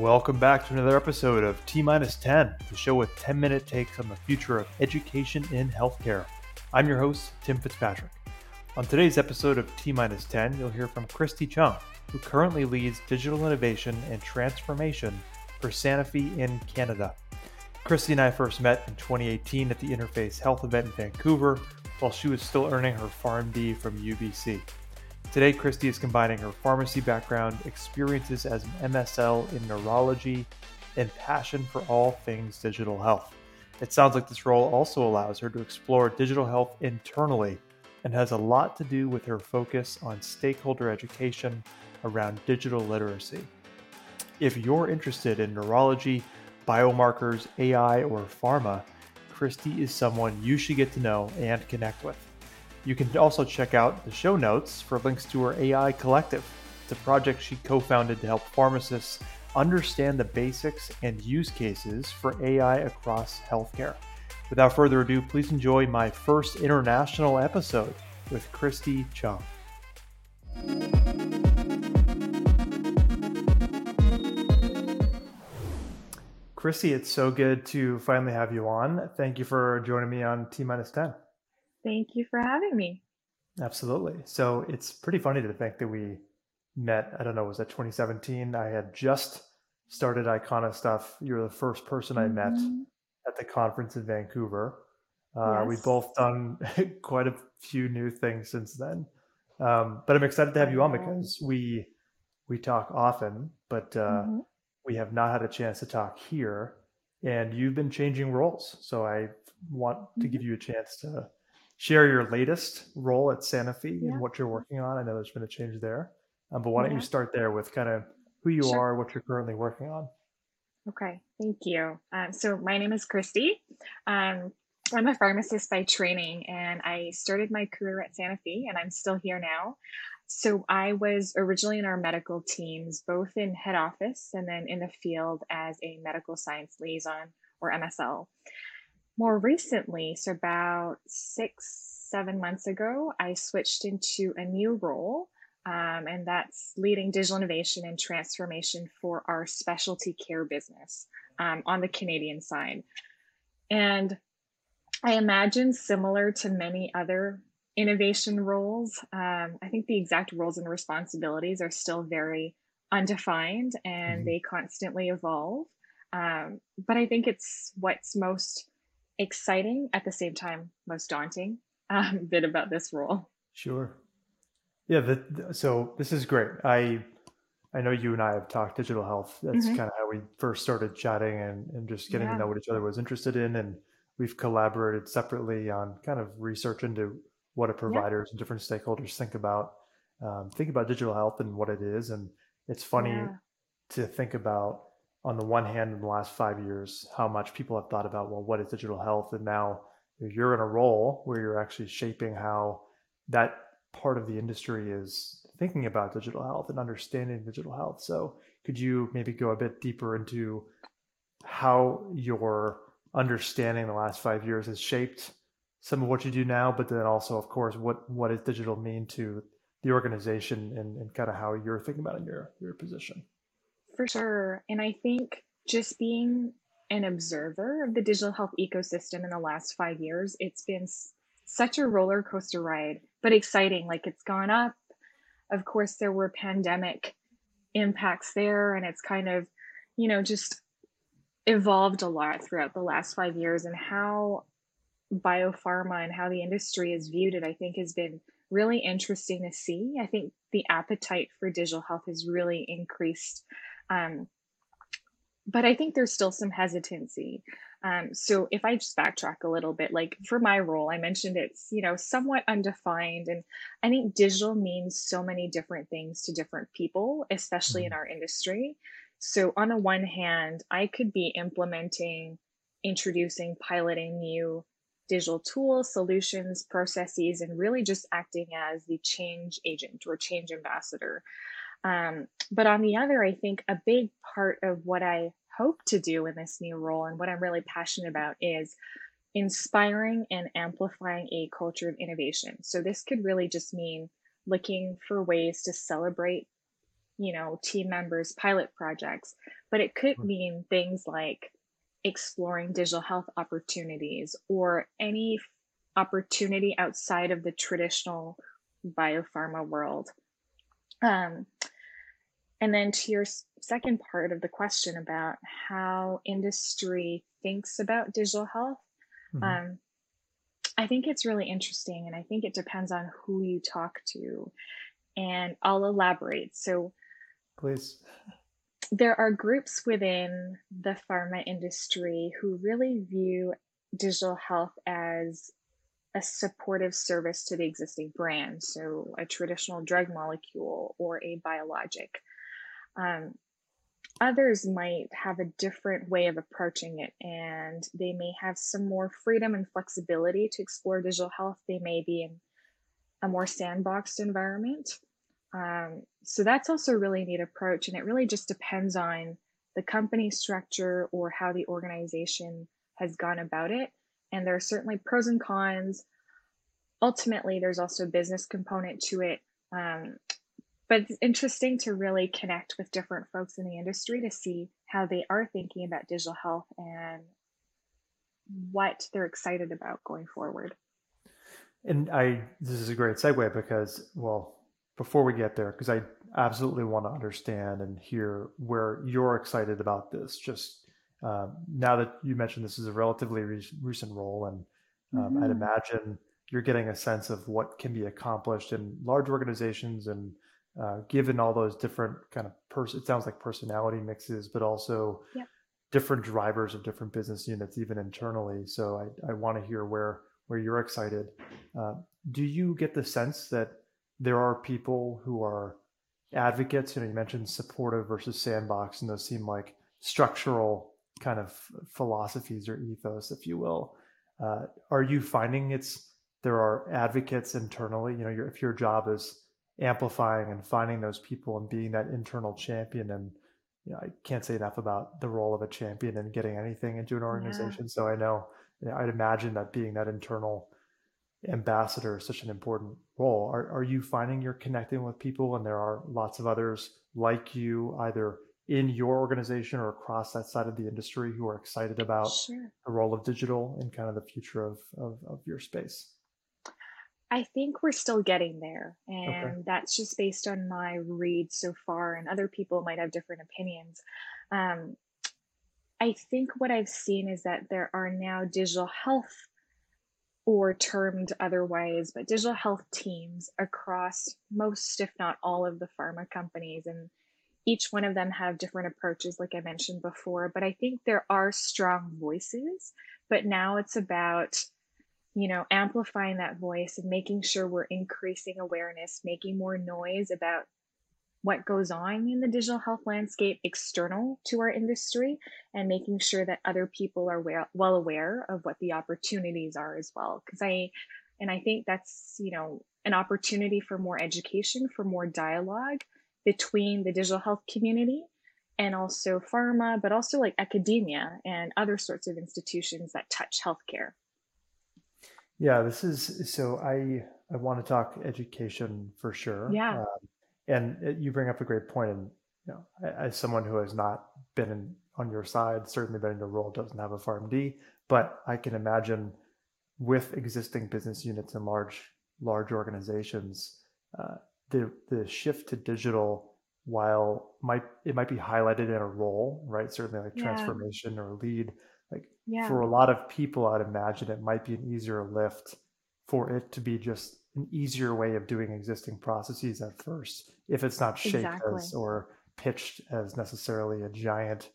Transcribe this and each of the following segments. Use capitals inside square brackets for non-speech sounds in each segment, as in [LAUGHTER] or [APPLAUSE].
Welcome back to another episode of T Minus 10, the show with 10 minute takes on the future of education in healthcare. I'm your host, Tim Fitzpatrick. On today's episode of T Minus 10, you'll hear from Christy Cheung, who currently leads digital innovation and transformation for Sanofi in Canada. Christy and I first met in 2018 at the Interface Health event in Vancouver while she was still earning her PharmD from UBC. Today, Christy is combining her pharmacy background, experiences as an MSL in neurology, and passion for all things digital health. It sounds like this role also allows her to explore digital health internally and has a lot to do with her focus on stakeholder education around digital literacy. If you're interested in neurology, biomarkers, AI, or pharma, Christy is someone you should get to know and connect with. You can also check out the show notes for links to her AI Collective. A project she co founded to help pharmacists understand the basics and use cases for AI across healthcare. Without further ado, please enjoy my first international episode with Christy Cheung. Christy, it's so good to finally have you on. Thank you for joining me on T minus 10. Thank you for having me. Absolutely. So it's pretty funny to think that we met, I don't know, was that 2017? I had just started Icona stuff. You were the first person I met Mhm. at the conference in Vancouver. Uh, We've both done [LAUGHS] quite a few new things since then. Um, but I'm excited to have you on because we we talk often, but uh, Mhm. we have not had a chance to talk here. And you've been changing roles, so I want to Mhm. give you a chance to share your latest role at Sanofi Yeah. and what you're working on. I know there's been a change there, um, but why don't you start there with kind of who you Sure. are, what you're currently working on? Okay. Thank you. Um, so my name is Christy. Um, I'm a pharmacist by training, and I started my career at Sanofi, and I'm still here now. So I was originally in our medical teams, both in head office and then in the field as a medical science liaison or MSL. More recently, so about six, seven months ago, I switched into a new role, um, and that's leading digital innovation and transformation for our specialty care business um, on the Canadian side. And I imagine similar to many other innovation roles, um, I think the exact roles and responsibilities are still very undefined and Mhm. they constantly evolve. Um, but I think it's what's most exciting at the same time most daunting um, [LAUGHS] bit about this role. Sure. Yeah. The, so this is great. I I know you and I have talked digital health. That's Mhm. kind of how we first started chatting and, and just getting to know what each other was interested in. And we've collaborated separately on kind of research into what do providers and different stakeholders think about um, think about digital health and what it is. And it's funny Yeah. to think about on the one hand in the last five years how much people have thought about well what is digital health? And now you're in a role where you're actually shaping how that part of the industry is thinking about digital health and understanding digital health. So could you maybe go a bit deeper into how your understanding the last five years has shaped some of what you do now but then also of course what what does digital mean to the organization and, and kind of how you're thinking about in your your position For sure. And I think just being an observer of the digital health ecosystem in the last five years, it's been such a roller coaster ride, but exciting. Like it's gone up. Of course, there were pandemic impacts there, and it's kind of, you know, just evolved a lot throughout the last five years. And how biopharma and how the industry is viewed it, I think, has been really interesting to see. I think the appetite for digital health has really increased. Um, but I think there's still some hesitancy. Um, so if I just backtrack a little bit, like for my role, I mentioned it's you know somewhat undefined, and I think digital means so many different things to different people, especially in Mhm. our industry. So on the one hand, I could be implementing, introducing, piloting new digital tools, solutions, processes, and really just acting as the change agent or change ambassador. Um, but on the other, I think a big part of what I hope to do in this new role and what I'm really passionate about is inspiring and amplifying a culture of innovation. So this could really just mean looking for ways to celebrate you know, team members, pilot projects, but it could mean things like exploring digital health opportunities or any opportunity outside of the traditional biopharma world. Um, and then to your second part of the question about how industry thinks about digital health, mm-hmm. um, I think it's really interesting. And I think it depends on who you talk to. And I'll elaborate. So, please. There are groups within the pharma industry who really view digital health as a supportive service to the existing brand, so a traditional drug molecule or a biologic. Um, others might have a different way of approaching it, and they may have some more freedom and flexibility to explore digital health. They may be in a more sandboxed environment. Um, so that's also a really neat approach, and it really just depends on the company structure or how the organization has gone about it. And there are certainly pros and cons. Ultimately, there's also a business component to it. Um, but it's interesting to really connect with different folks in the industry to see how they are thinking about digital health and what they're excited about going forward. And I, this is a great segue because, well, before we get there, because I absolutely want to understand and hear where you're excited about this. Just uh, now that you mentioned this is a relatively re- recent role, and um, mm-hmm. I'd imagine you're getting a sense of what can be accomplished in large organizations and uh, given all those different kind of person, it sounds like personality mixes, but also yep. different drivers of different business units, even internally. So I, I want to hear where where you're excited. Uh, do you get the sense that there are people who are advocates? You know, you mentioned supportive versus sandbox, and those seem like structural kind of philosophies or ethos, if you will. Uh, are you finding it's there are advocates internally? You know, your, if your job is amplifying and finding those people and being that internal champion and you know, I can't say enough about the role of a champion and getting anything into an organization. Yeah. So I know, you know, I'd imagine that being that internal ambassador is such an important role. Are, are you finding you're connecting with people and there are lots of others like you, either in your organization or across that side of the industry who are excited about sure. the role of digital and kind of the future of, of, of your space? I think we're still getting there. And okay. that's just based on my read so far, and other people might have different opinions. Um, I think what I've seen is that there are now digital health, or termed otherwise, but digital health teams across most, if not all, of the pharma companies. And each one of them have different approaches, like I mentioned before. But I think there are strong voices. But now it's about you know, amplifying that voice and making sure we're increasing awareness, making more noise about what goes on in the digital health landscape external to our industry and making sure that other people are well aware of what the opportunities are as well because i and i think that's you know an opportunity for more education for more dialogue between the digital health community and also pharma but also like academia and other sorts of institutions that touch healthcare yeah, this is so. I I want to talk education for sure. Yeah, um, and you bring up a great point. And you know, as someone who has not been in, on your side, certainly been in your role, doesn't have a PharmD, but I can imagine with existing business units and large large organizations, uh, the the shift to digital, while might it might be highlighted in a role, right? Certainly like yeah. transformation or lead like yeah. for a lot of people, I'd imagine it might be an easier lift for it to be just an easier way of doing existing processes at first, if it's not shaped exactly. as or pitched as necessarily a giant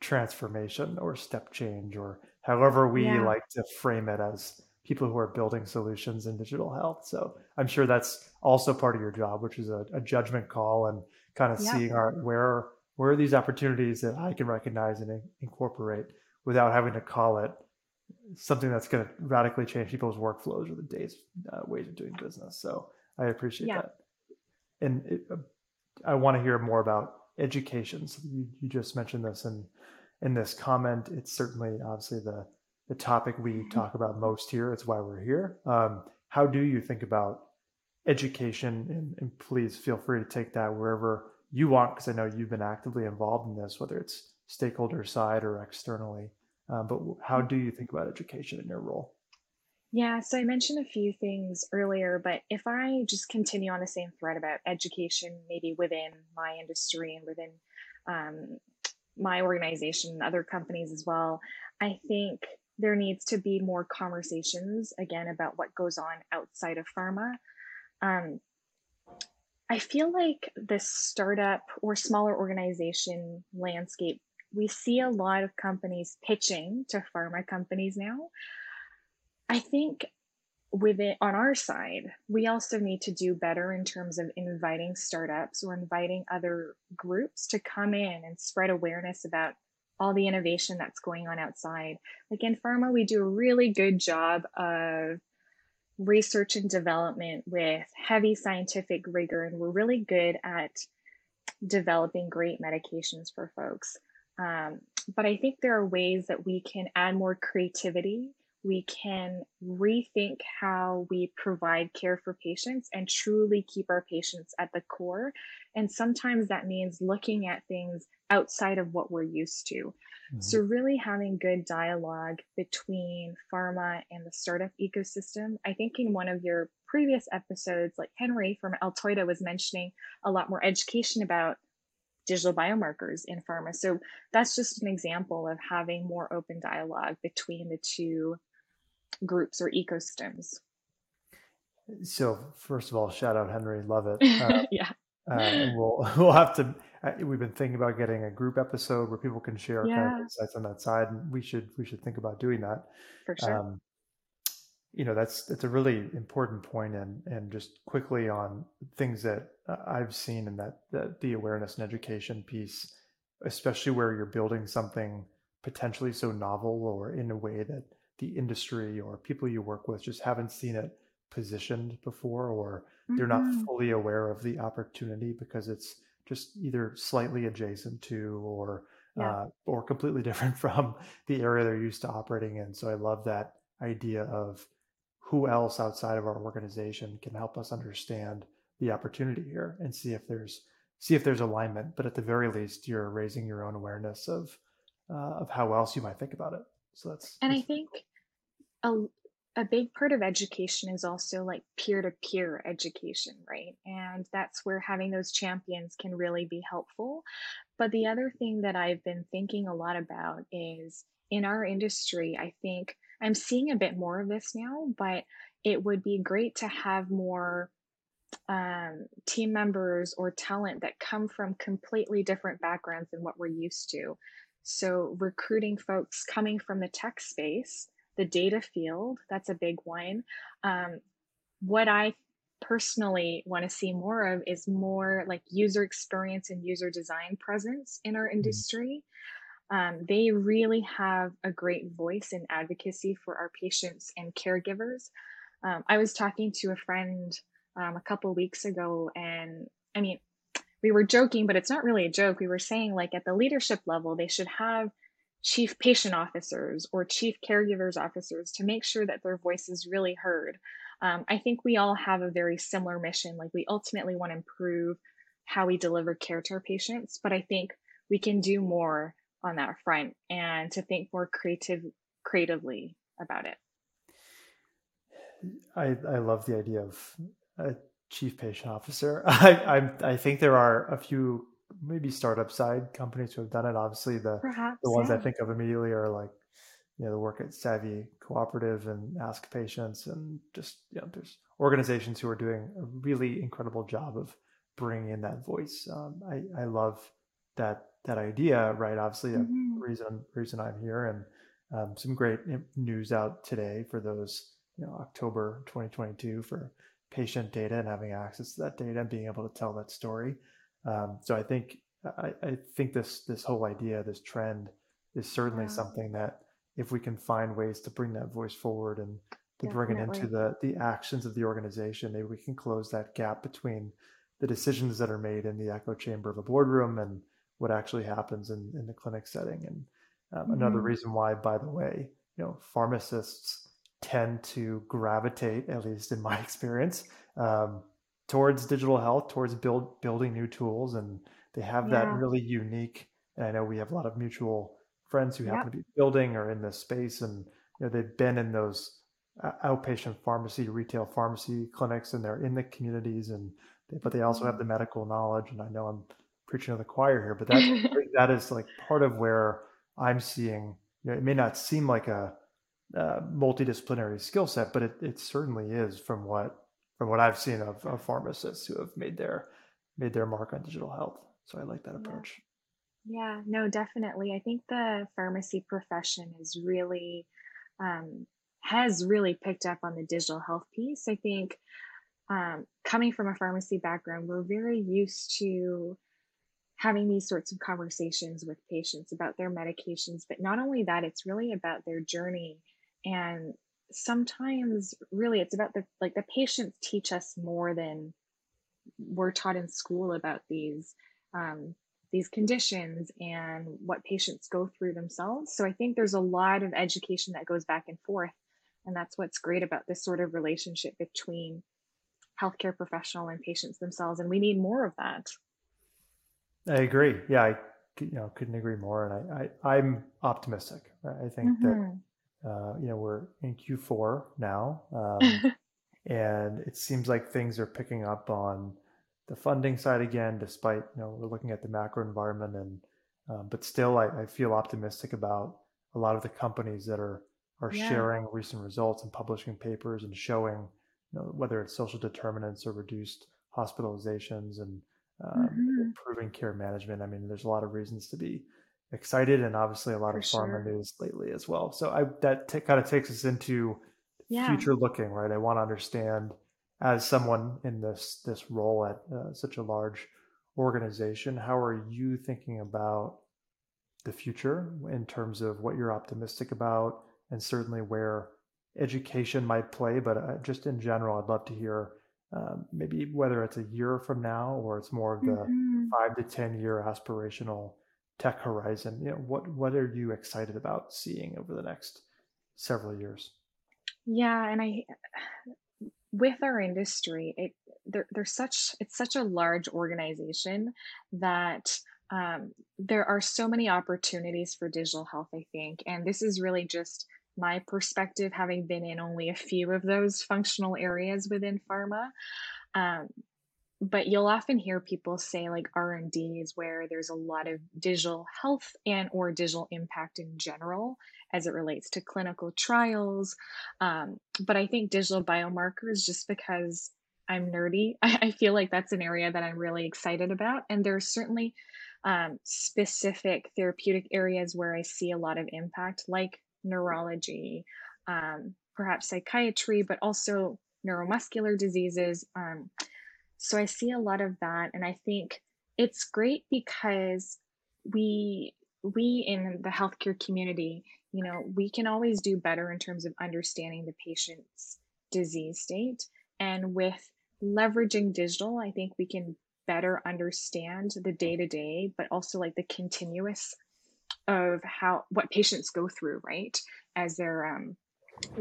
transformation or step change or however we yeah. like to frame it as people who are building solutions in digital health. So I'm sure that's also part of your job, which is a, a judgment call and kind of yeah. seeing our, where where are these opportunities that I can recognize and incorporate without having to call it something that's going to radically change people's workflows or the days uh, ways of doing business. So I appreciate yeah. that. And it, uh, I want to hear more about education. So you, you just mentioned this in in this comment. It's certainly obviously the the topic we talk about most here. It's why we're here. Um, how do you think about education? And, and please feel free to take that wherever you want, because I know you've been actively involved in this, whether it's stakeholder side or externally. Um, but how do you think about education in your role? Yeah, so I mentioned a few things earlier, but if I just continue on the same thread about education, maybe within my industry and within um, my organization, and other companies as well, I think there needs to be more conversations again about what goes on outside of pharma. Um, I feel like the startup or smaller organization landscape, we see a lot of companies pitching to pharma companies now. I think with it on our side, we also need to do better in terms of inviting startups or inviting other groups to come in and spread awareness about all the innovation that's going on outside. Like in pharma, we do a really good job of research and development with heavy scientific rigor, and we're really good at developing great medications for folks. Um, but I think there are ways that we can add more creativity we can rethink how we provide care for patients and truly keep our patients at the core. And sometimes that means looking at things outside of what we're used to. Mm-hmm. So, really having good dialogue between pharma and the startup ecosystem. I think in one of your previous episodes, like Henry from Altoida was mentioning a lot more education about digital biomarkers in pharma. So that's just an example of having more open dialogue between the two groups or ecosystems. So first of all, shout out Henry, love it. [LAUGHS] Uh, yeah. Uh, we'll [LAUGHS] we'll have to. Uh, we've been thinking about getting a group episode where people can share yeah. kind of insights on that side, and we should we should think about doing that. For sure. Um, you know that's that's a really important point, and and just quickly on things that uh, I've seen in that, that the awareness and education piece, especially where you're building something potentially so novel or in a way that the industry or people you work with just haven't seen it positioned before or they're mm-hmm. not fully aware of the opportunity because it's just either slightly adjacent to or yeah. uh, or completely [LAUGHS] different from the area they're used to operating in so i love that idea of who else outside of our organization can help us understand the opportunity here and see if there's see if there's alignment but at the very least you're raising your own awareness of uh, of how else you might think about it so that's and that's i think a, a big part of education is also like peer to peer education, right? And that's where having those champions can really be helpful. But the other thing that I've been thinking a lot about is in our industry, I think I'm seeing a bit more of this now, but it would be great to have more um, team members or talent that come from completely different backgrounds than what we're used to. So, recruiting folks coming from the tech space the data field, that's a big one. Um, what I personally want to see more of is more like user experience and user design presence in our mm-hmm. industry. Um, they really have a great voice and advocacy for our patients and caregivers. Um, I was talking to a friend um, a couple weeks ago, and I mean, we were joking, but it's not really a joke. We were saying, like, at the leadership level, they should have chief patient officers or chief caregivers officers to make sure that their voice is really heard. Um, I think we all have a very similar mission. Like we ultimately want to improve how we deliver care to our patients, but I think we can do more on that front and to think more creative creatively about it. I, I love the idea of a chief patient officer. [LAUGHS] I, I I think there are a few maybe startup side companies who have done it. Obviously, the Perhaps, the ones yeah. I think of immediately are like you know the work at Savvy Cooperative and Ask Patients, and just you know there's organizations who are doing a really incredible job of bringing in that voice. Um, I I love that that idea, right? Obviously, the mm-hmm. reason reason I'm here, and um, some great news out today for those you know October 2022 for patient data and having access to that data and being able to tell that story. Um, so I think I, I, think this this whole idea, this trend, is certainly yeah. something that if we can find ways to bring that voice forward and to Definitely. bring it into the the actions of the organization, maybe we can close that gap between the decisions that are made in the echo chamber of a boardroom and what actually happens in, in the clinic setting. And um, mm-hmm. another reason why, by the way, you know, pharmacists tend to gravitate, at least in my [LAUGHS] experience, um, towards digital health, towards build building new tools, and they have that really unique. And I know we have a lot of mutual friends who happen Yep. to be building or in this space, and you know they've been in those uh, outpatient pharmacy, retail pharmacy clinics, and they're in the communities, and they, but they also have the medical knowledge. And I know I'm preaching to the choir here, but that [LAUGHS] that is like part of where I'm seeing. You know, it may not seem like a, uh multidisciplinary skill set, but it, it certainly is from what from what I've seen of, of pharmacists who have made their made their mark on digital health. So I like that approach. Yeah, no, definitely. I think the pharmacy profession is really um, has really picked up on the digital health piece. I think um, coming from a pharmacy background, we're very used to having these sorts of conversations with patients about their medications. But not only that, it's really about their journey. And sometimes, really, it's about the like the patients teach us more than we're taught in school about these um, these conditions and what patients go through themselves. So I think there's a lot of education that goes back and forth, and that's what's great about this sort of relationship between healthcare professional and patients themselves. And we need more of that. I agree. Yeah, I you know couldn't agree more. And I, I I'm optimistic. right? I think that hmm uh, you know we're in Q4 now, um, [LAUGHS] and it seems like things are picking up on the funding side again, despite you know we're looking at the macro environment, and um, but still I, I feel optimistic about a lot of the companies that are are Yeah. sharing recent results and publishing papers and showing you know whether it's social determinants or reduced hospitalizations and um, hmm improving care management. I mean, there's a lot of reasons to be excited, and obviously a lot For of pharma sure. news lately as well. So I that t- kind of takes us into Yeah. future looking, right? I want to understand as someone in this this role at uh, such a large organization, how are you thinking about the future in terms of what you're optimistic about, and certainly where education might play, but uh, just in general, I'd love to hear um, maybe whether it's a year from now or it's more of the hmm five to ten year aspirational tech horizon. You know, what what are you excited about seeing over the next several years? Yeah. And I, with our industry, it there, there's such it's such a large organization that um, there are so many opportunities for digital health. I think, and this is really just my perspective, having been in only a few of those functional areas within pharma. Um, but you'll often hear people say like r&d is where there's a lot of digital health and or digital impact in general as it relates to clinical trials. Um, but i think digital biomarkers just because i'm nerdy [LAUGHS] I, I feel like that's an area that i'm really excited about. And there's certainly um, specific therapeutic areas where i see a lot of impact like neurology um, perhaps psychiatry but also neuromuscular diseases. Um, so I see a lot of that, and I think it's great because we we in the healthcare community, you know, we can always do better in terms of understanding the patient's disease state. And with leveraging digital, I think we can better understand the day to day, but also like the continuous of how what patients go through, right? As they're um,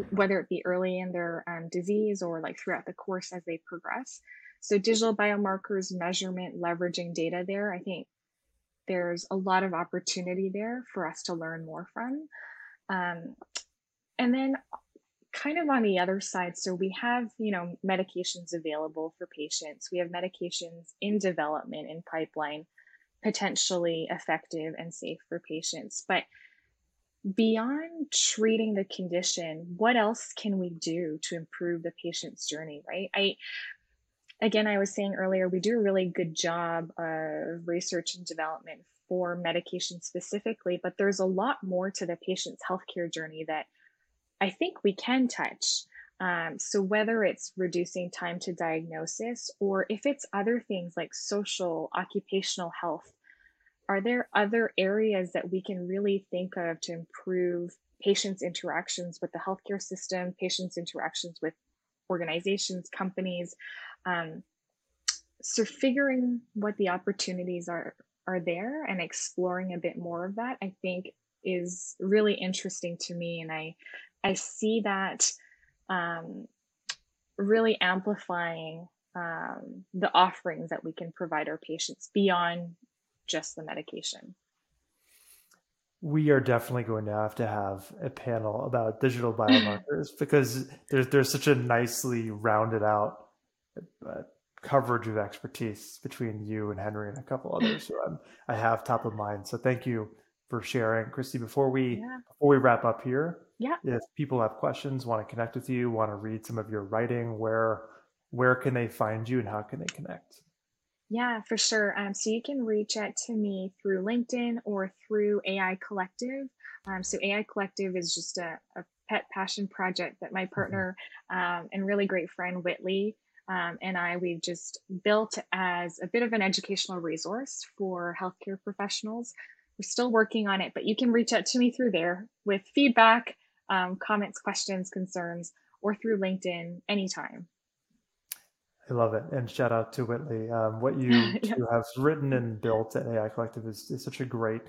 whether it be early in their um, disease or like throughout the course as they progress. So, digital biomarkers, measurement, leveraging data there, I think there's a lot of opportunity there for us to learn more from. Um, and then, kind of on the other side, so we have, you know, medications available for patients, we have medications in development in pipeline, potentially effective and safe for patients. But beyond treating the condition, what else can we do to improve the patient's journey, right? I again, I was saying earlier, we do a really good job of research and development for medication specifically, but there's a lot more to the patient's healthcare journey that I think we can touch. Um, so, whether it's reducing time to diagnosis or if it's other things like social, occupational health, are there other areas that we can really think of to improve patients' interactions with the healthcare system, patients' interactions with organizations, companies? Um, so figuring what the opportunities are are there and exploring a bit more of that, I think is really interesting to me, and I I see that um, really amplifying um, the offerings that we can provide our patients beyond just the medication. We are definitely going to have to have a panel about digital biomarkers [LAUGHS] because there's there's such a nicely rounded out uh, coverage of expertise between you and Henry and a couple others who I'm, I have top of mind. So thank you for sharing, Christy. Before we yeah. before we wrap up here, yeah, if people have questions, want to connect with you, want to read some of your writing, where where can they find you and how can they connect? Yeah, for sure. Um, so you can reach out to me through LinkedIn or through AI Collective. Um, so AI Collective is just a, a, pet passion project that my mm-hmm. partner um, and really great friend Whitley um, and I we've just built as a bit of an educational resource for healthcare professionals. We're still working on it, but you can reach out to me through there with feedback, um, comments, questions, concerns, or through LinkedIn anytime. I love it. And shout out to Whitley. Um, what [LAUGHS] you yep. have written and built at AI Collective is, is such a great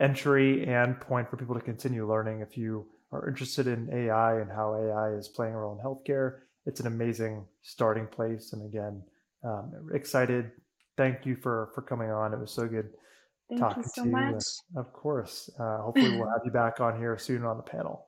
entry and point for people to continue learning. If you are interested in AI and how AI is playing a role in healthcare, it's an amazing starting place. And again, um, excited. Thank you for for coming on. It was so good Thank talking so to you. Of course. Uh, [LAUGHS] hopefully, we'll have you back on here soon on the panel.